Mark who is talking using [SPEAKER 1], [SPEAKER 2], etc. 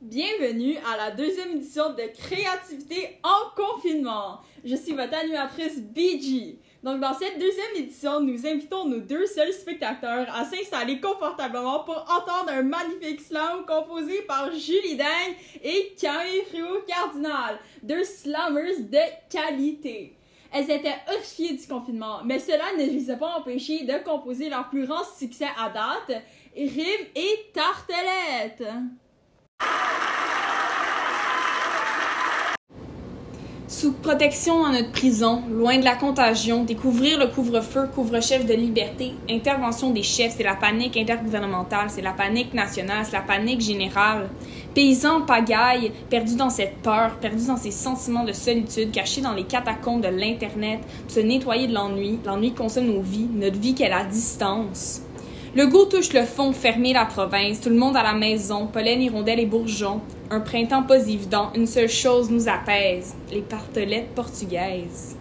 [SPEAKER 1] Bienvenue à la deuxième édition de Créativité en confinement. Je suis votre animatrice BG. Donc, dans cette deuxième édition, nous invitons nos deux seuls spectateurs à s'installer confortablement pour entendre un magnifique slam composé par Julie Dang et Camille Frio Cardinal, deux slammers de qualité. Elles étaient horrifiées du confinement, mais cela ne les a pas empêchées de composer leur plus grand succès à date, Rime et Tartelette.
[SPEAKER 2] Sous protection dans notre prison, loin de la contagion, découvrir le couvre-feu, couvre-chef de liberté, intervention des chefs, c'est la panique intergouvernementale, c'est la panique nationale, c'est la panique générale. Paysans pagaille, perdus dans cette peur, perdus dans ces sentiments de solitude, cachés dans les catacombes de l'Internet, se nettoyer de l'ennui. L'ennui consomme nos vies, notre vie qu'est la distance. Le goût touche le fond, fermer la province, tout le monde à la maison, pollen, hirondelles et bourgeons. Un printemps pas évident, une seule chose nous apaise, les partelettes portugaises.